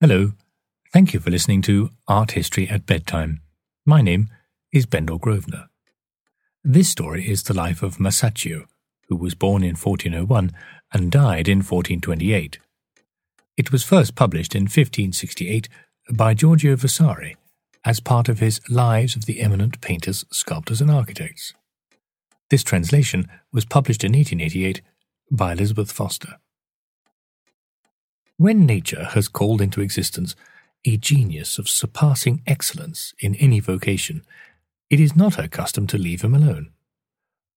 Hello. Thank you for listening to Art History at Bedtime. My name is Bendor Grosvenor. This story is the life of Masaccio, who was born in 1401 and died in 1428. It was first published in 1568 by Giorgio Vasari as part of his Lives of the Eminent Painters, Sculptors, and Architects. This translation was published in 1888 by Elizabeth Foster. When nature has called into existence a genius of surpassing excellence in any vocation, it is not her custom to leave him alone.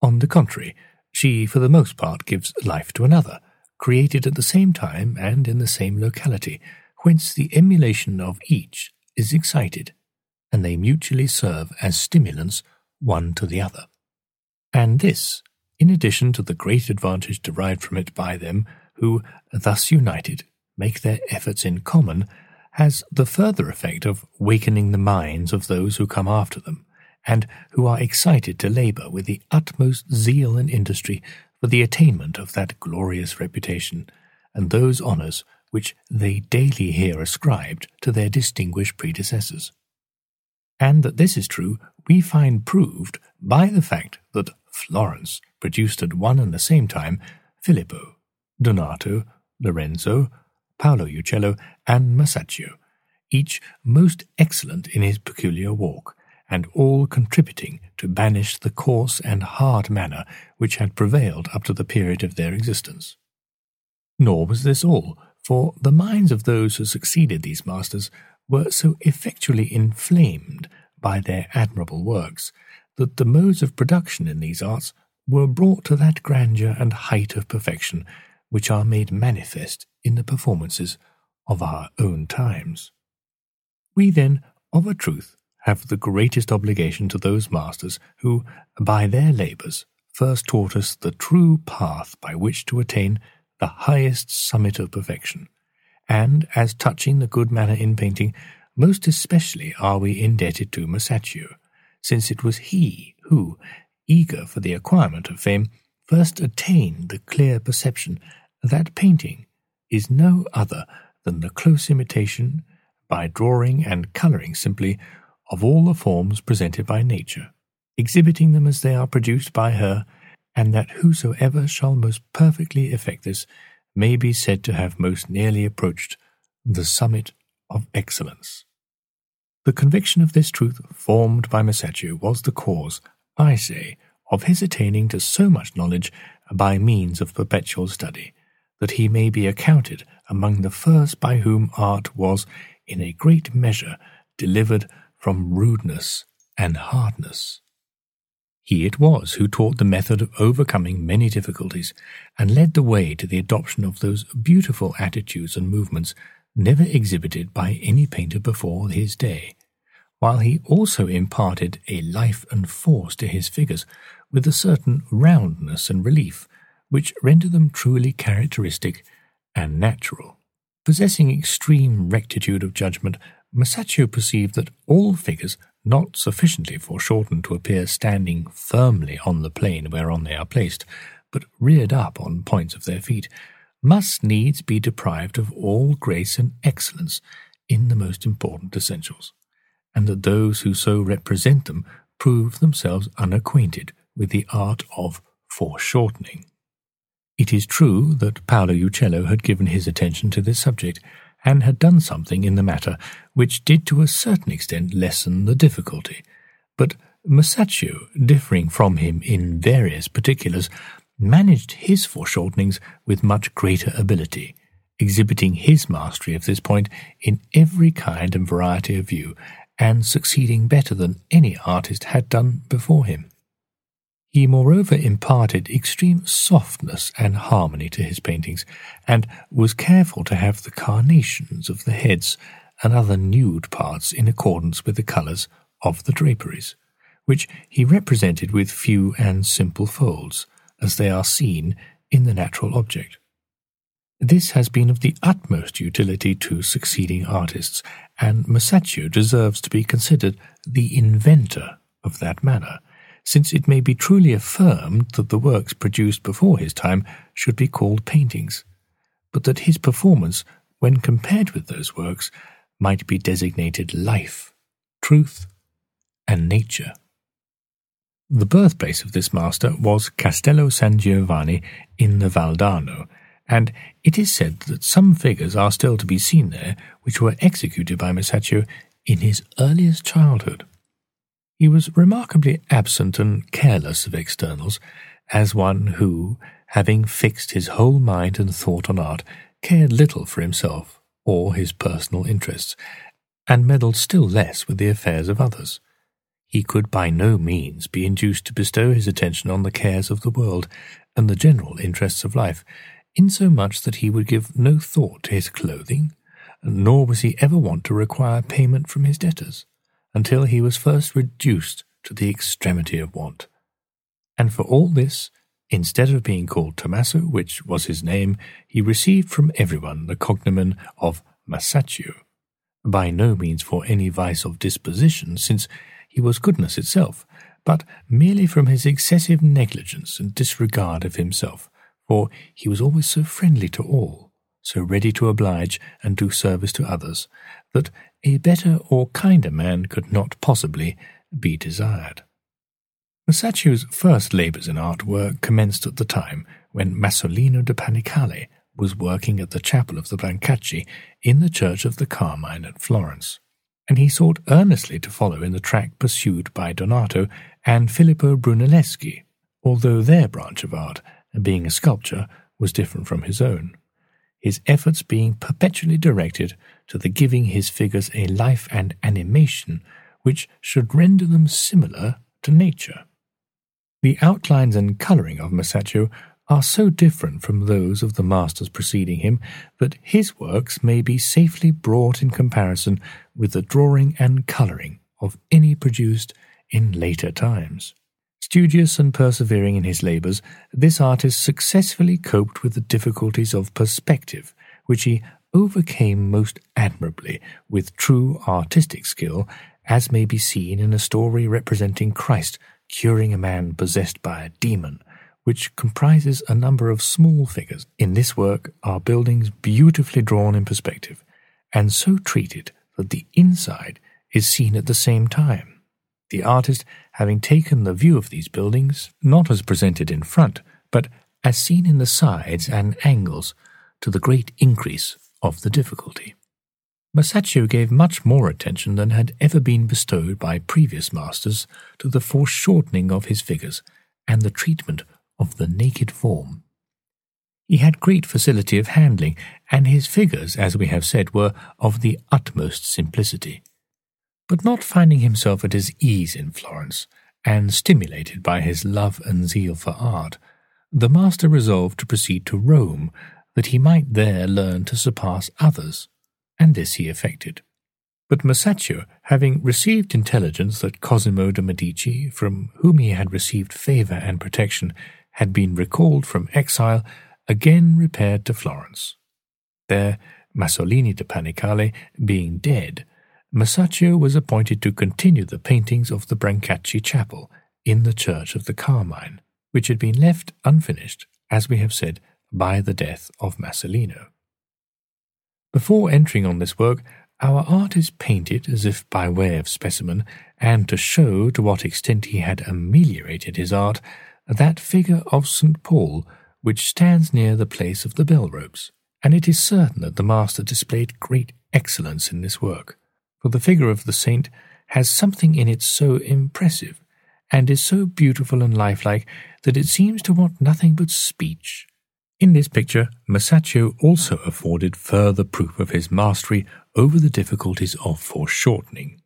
On the contrary, she for the most part gives life to another, created at the same time and in the same locality, whence the emulation of each is excited, and they mutually serve as stimulants one to the other. And this, in addition to the great advantage derived from it by them who, thus united, make their efforts in common has the further effect of wakening the minds of those who come after them, and who are excited to labour with the utmost zeal and industry for the attainment of that glorious reputation, and those honours which they daily hear ascribed to their distinguished predecessors. And that this is true, we find proved by the fact that Florence produced at one and the same time Filippo, Donato, Lorenzo, Paolo Uccello, and Masaccio, each most excellent in his peculiar walk, and all contributing to banish the coarse and hard manner which had prevailed up to the period of their existence. Nor was this all, for the minds of those who succeeded these masters were so effectually inflamed by their admirable works that the modes of production in these arts were brought to that grandeur and height of perfection which are made manifest in the performances of our own times. We then, of a truth, have the greatest obligation to those masters who, by their labours, first taught us the true path by which to attain the highest summit of perfection. And as touching the good manner in painting, most especially are we indebted to Masaccio, since it was he who, eager for the acquirement of fame, first attain the clear perception that painting is no other than the close imitation, by drawing and colouring simply, of all the forms presented by nature, exhibiting them as they are produced by her, and that whosoever shall most perfectly effect this may be said to have most nearly approached the summit of excellence. The conviction of this truth formed by Masaccio was the cause, I say, of his attaining to so much knowledge by means of perpetual study, that he may be accounted among the first by whom art was, in a great measure, delivered from rudeness and hardness. He it was who taught the method of overcoming many difficulties, and led the way to the adoption of those beautiful attitudes and movements never exhibited by any painter before his day, while he also imparted a life and force to his figures with a certain roundness and relief which render them truly characteristic and natural. Possessing extreme rectitude of judgment, Masaccio perceived that all figures not sufficiently foreshortened to appear standing firmly on the plane whereon they are placed, but reared up on points of their feet, must needs be deprived of all grace and excellence in the most important essentials, and that those who so represent them prove themselves unacquainted with the art of foreshortening. It is true that Paolo Uccello had given his attention to this subject, and had done something in the matter which did to a certain extent lessen the difficulty, but Masaccio, differing from him in various particulars, managed his foreshortenings with much greater ability, exhibiting his mastery of this point in every kind and variety of view, and succeeding better than any artist had done before him. He moreover imparted extreme softness and harmony to his paintings, and was careful to have the carnations of the heads and other nude parts in accordance with the colours of the draperies, which he represented with few and simple folds, as they are seen in the natural object. This has been of the utmost utility to succeeding artists, and Masaccio deserves to be considered the inventor of that manner since it may be truly affirmed that the works produced before his time should be called paintings, but that his performance when compared with those works, might be designated life, truth, and nature. The birthplace of this master was Castello San Giovanni in the Valdarno, and it is said that some figures are still to be seen there which were executed by Masaccio in his earliest childhood. He was remarkably absent and careless of externals, as one who, having fixed his whole mind and thought on art, cared little for himself or his personal interests, and meddled still less with the affairs of others. He could by no means be induced to bestow his attention on the cares of the world and the general interests of life, insomuch that he would give no thought to his clothing, nor was he ever wont to require payment from his debtors, until he was first reduced to the extremity of want. And for all this, instead of being called Tommaso, which was his name, he received from everyone the cognomen of Masaccio, by no means for any vice of disposition, since he was goodness itself, but merely from his excessive negligence and disregard of himself, for he was always so friendly to all, so ready to oblige and do service to others, that a better or kinder man could not possibly be desired. Masaccio's first labours in art were commenced at the time when Masolino de Panicale was working at the chapel of the Brancacci in the church of the Carmine at Florence and he sought earnestly to follow in the track pursued by Donato and Filippo Brunelleschi, although their branch of art, being a sculpture, was different from his own, his efforts being perpetually directed to the giving his figures a life and animation which should render them similar to nature. The outlines and colouring of Masaccio are so different from those of the masters preceding him that his works may be safely brought in comparison with the drawing and colouring of any produced in later times. Studious and persevering in his labours, this artist successfully coped with the difficulties of perspective, which he overcame most admirably with true artistic skill, as may be seen in a story representing Christ curing a man possessed by a demon which comprises a number of small figures. In this work are buildings beautifully drawn in perspective, and so treated that the inside is seen at the same time. The artist having taken the view of these buildings, not as presented in front, but as seen in the sides and angles, to the great increase of the difficulty. Masaccio gave much more attention than had ever been bestowed by previous masters to the foreshortening of his figures and the treatment of the naked form. He had great facility of handling, and his figures, as we have said, were of the utmost simplicity. But not finding himself at his ease in Florence, and stimulated by his love and zeal for art, the master resolved to proceed to Rome, that he might there learn to surpass others, and this he effected. But Masaccio, having received intelligence that Cosimo de' Medici, from whom he had received favour and protection, had been recalled from exile, again repaired to Florence. There, Masolino de Panicale being dead, Masaccio was appointed to continue the paintings of the Brancacci chapel in the church of the Carmine, which had been left unfinished, as we have said, by the death of Masolino. Before entering on this work, our artist painted, as if by way of specimen, and to show to what extent he had ameliorated his art, that figure of St. Paul which stands near the place of the bell ropes, and it is certain that the master displayed great excellence in this work, for the figure of the saint has something in it so impressive, and is so beautiful and lifelike that it seems to want nothing but speech. In this picture, Masaccio also afforded further proof of his mastery over the difficulties of foreshortening.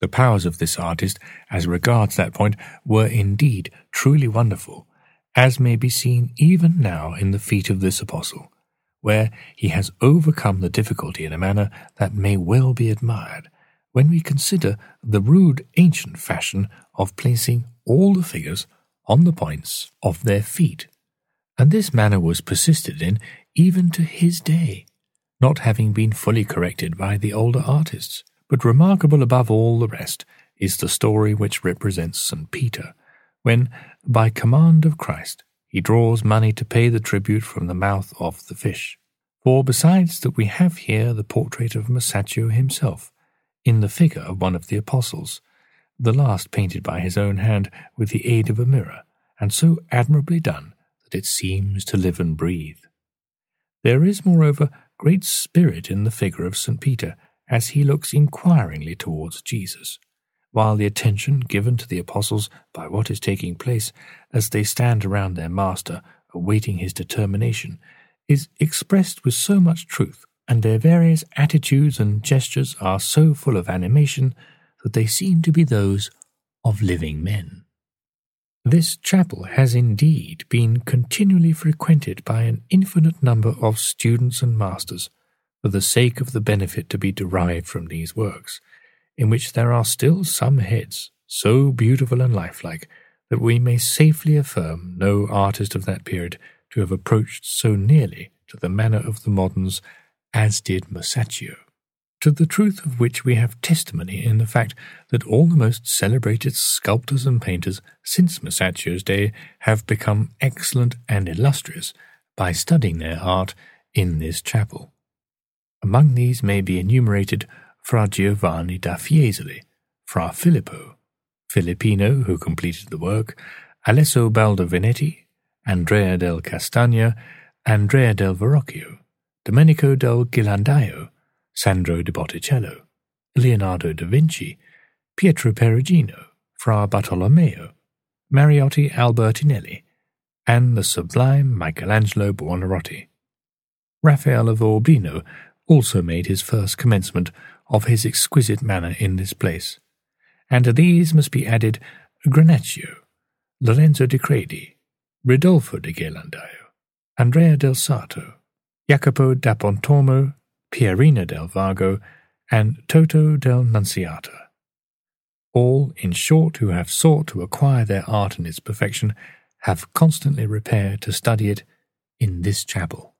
The powers of this artist, as regards that point, were indeed truly wonderful, as may be seen even now in the feet of this apostle, where he has overcome the difficulty in a manner that may well be admired, when we consider the rude ancient fashion of placing all the figures on the points of their feet. And this manner was persisted in even to his day, not having been fully corrected by the older artists. But remarkable above all the rest is the story which represents St. Peter, when, by command of Christ, he draws money to pay the tribute from the mouth of the fish. For besides that we have here the portrait of Masaccio himself, in the figure of one of the apostles, the last painted by his own hand with the aid of a mirror, and so admirably done that it seems to live and breathe. There is, moreover, great spirit in the figure of St. Peter as he looks inquiringly towards Jesus, while the attention given to the apostles by what is taking place as they stand around their Master, awaiting his determination, is expressed with so much truth, and their various attitudes and gestures are so full of animation that they seem to be those of living men. This chapel has indeed been continually frequented by an infinite number of students and masters, for the sake of the benefit to be derived from these works, in which there are still some heads so beautiful and lifelike that we may safely affirm no artist of that period to have approached so nearly to the manner of the moderns as did Masaccio to the truth of which we have testimony in the fact that all the most celebrated sculptors and painters since Masaccio's day have become excellent and illustrious by studying their art in this chapel. Among these may be enumerated Fra Giovanni da Fiesole, Fra Filippo, Filippino, who completed the work, Alesso Baldovinetti, Andrea del Castagno, Andrea del Verrocchio, Domenico del Ghirlandaio, Sandro de Botticello, Leonardo da Vinci, Pietro Perugino, Fra Bartolommeo, Mariotto Albertinelli, and the sublime Michelangelo Buonarroti. Raphael of Urbino also made his first commencement of his exquisite manner in this place, and to these must be added Granaccio, Lorenzo di Credi, Ridolfo de Ghirlandaio, Andrea del Sarto, Jacopo da Pontormo Perino del Vaga, and Toto del Nunziata. All, in short, who have sought to acquire their art in its perfection, have constantly repaired to study it in this chapel.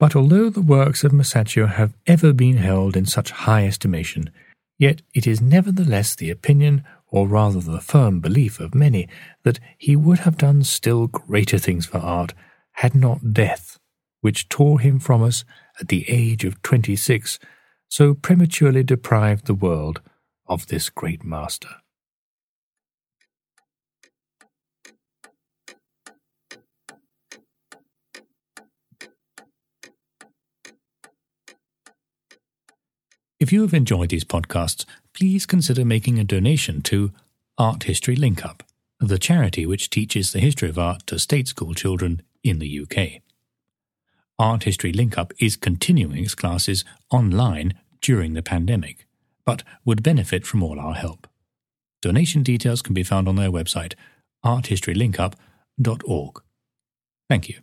But although the works of Masaccio have ever been held in such high estimation, yet it is nevertheless the opinion, or rather the firm belief of many, that he would have done still greater things for art had not death, which tore him from us at the age of twenty six, so prematurely deprived the world of this great master. If you have enjoyed these podcasts, please consider making a donation to Art History Link Up, the charity which teaches the history of art to state school children in the UK. Art History Link Up is continuing its classes online during the pandemic, but would benefit from all our help. Donation details can be found on their website, arthistorylinkup.org. Thank you.